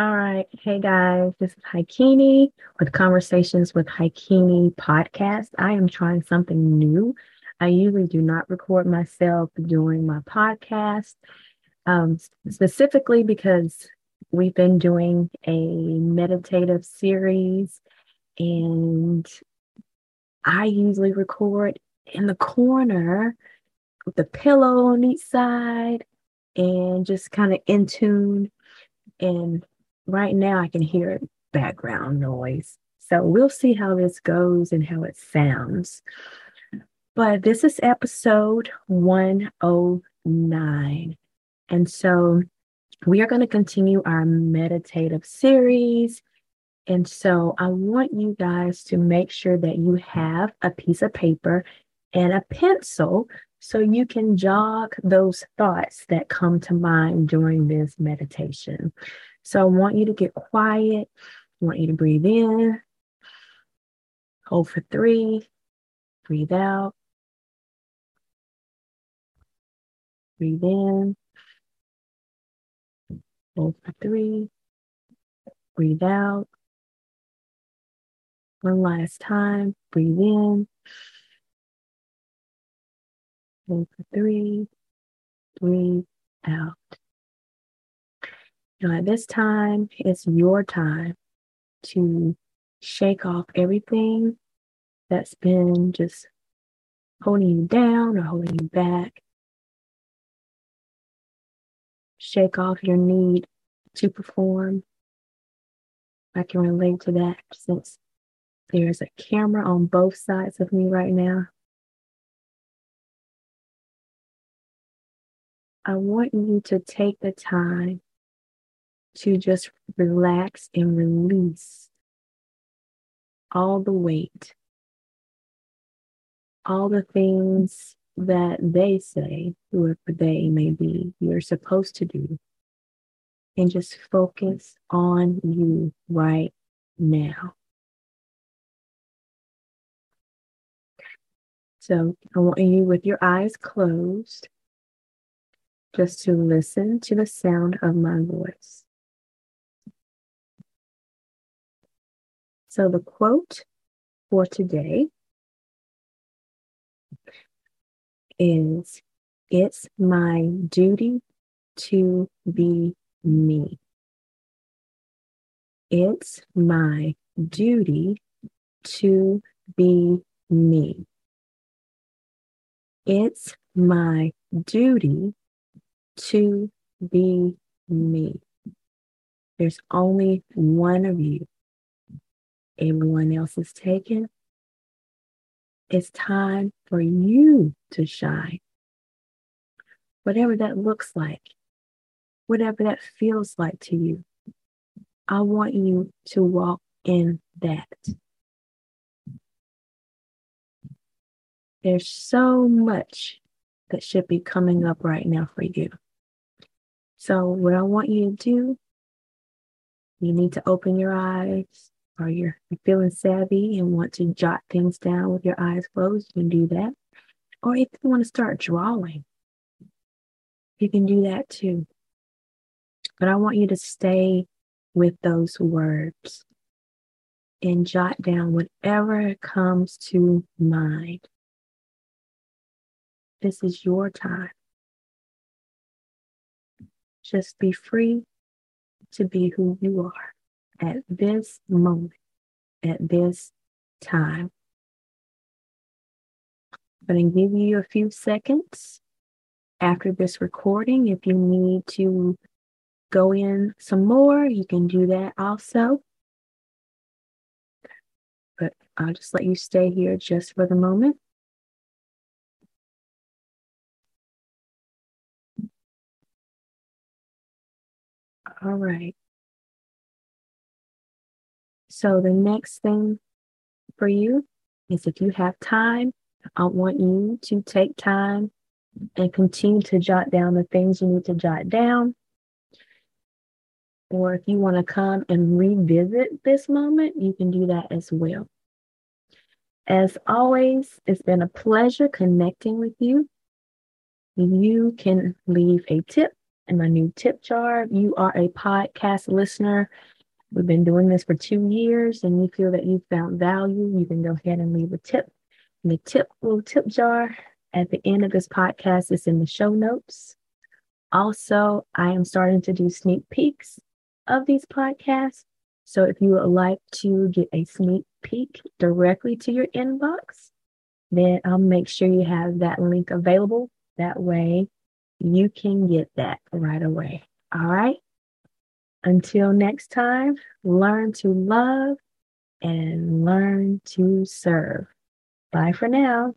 All right. Hey guys, this is Haikini with Conversations with Haikini podcast. I am trying something new. I usually do not record myself during my podcast, um, specifically because we've been doing a meditative series and I usually record in the corner with the pillow on each side and just kind of in tune. And right now I can hear background noise. So we'll see how this goes and how it sounds. But this is episode 109. And so we are going to continue our meditative series. And so I want you guys to make sure that you have a piece of paper and a pencil so you can jog those thoughts that come to mind during this meditation. So I want you to get quiet. I want you to breathe in, hold for three, breathe out, breathe in, hold for three, breathe out. One last time, breathe in, hold for three, breathe out. Now, at this time, it's your time to shake off everything that's been just holding you down or holding you back. Shake off your need to perform. I can relate to that since there's a camera on both sides of me right now. I want you to take the time to just relax and release all the weight, all the things that they say, whoever they may be, you're supposed to do, and just focus on you right now. So I want you with your eyes closed just to listen to the sound of my voice. So the quote for today is It's my duty to be me. It's my duty to be me. It's my duty to be me. There's only one of you everyone else is taken. It's time for you to shine. Whatever that looks like, whatever that feels like to you, I want you to walk in that. There's so much that should be coming up right now for you. So, what I want you to do, you need to open your eyes, or you're feeling savvy and want to jot things down with your eyes closed, you can do that. Or if you want to start drawing, you can do that too. But I want you to stay with those words and jot down whatever comes to mind. This is your time. Just be free to be who you are at this moment, at this time. I'm going to give you a few seconds after this recording. If you need to go in some more, you can do that also. But I'll just let you stay here just for the moment. All right. So the next thing for you is if you have time, I want you to take time and continue to jot down the things you need to jot down. Or if you want to come and revisit this moment, you can do that as well. As always, it's been a pleasure connecting with you. You can leave a tip in my new tip jar. You are a podcast listener, we've been doing this for two years and you feel that you found value, you can go ahead and leave a tip the tip little tip jar at the end of this podcast. It's in the show notes. Also, I am starting to do sneak peeks of these podcasts. So if you would like to get a sneak peek directly to your inbox, then I'll make sure you have that link available. That way you can get that right away. All right. Until next time, learn to love and learn to serve. Bye for now.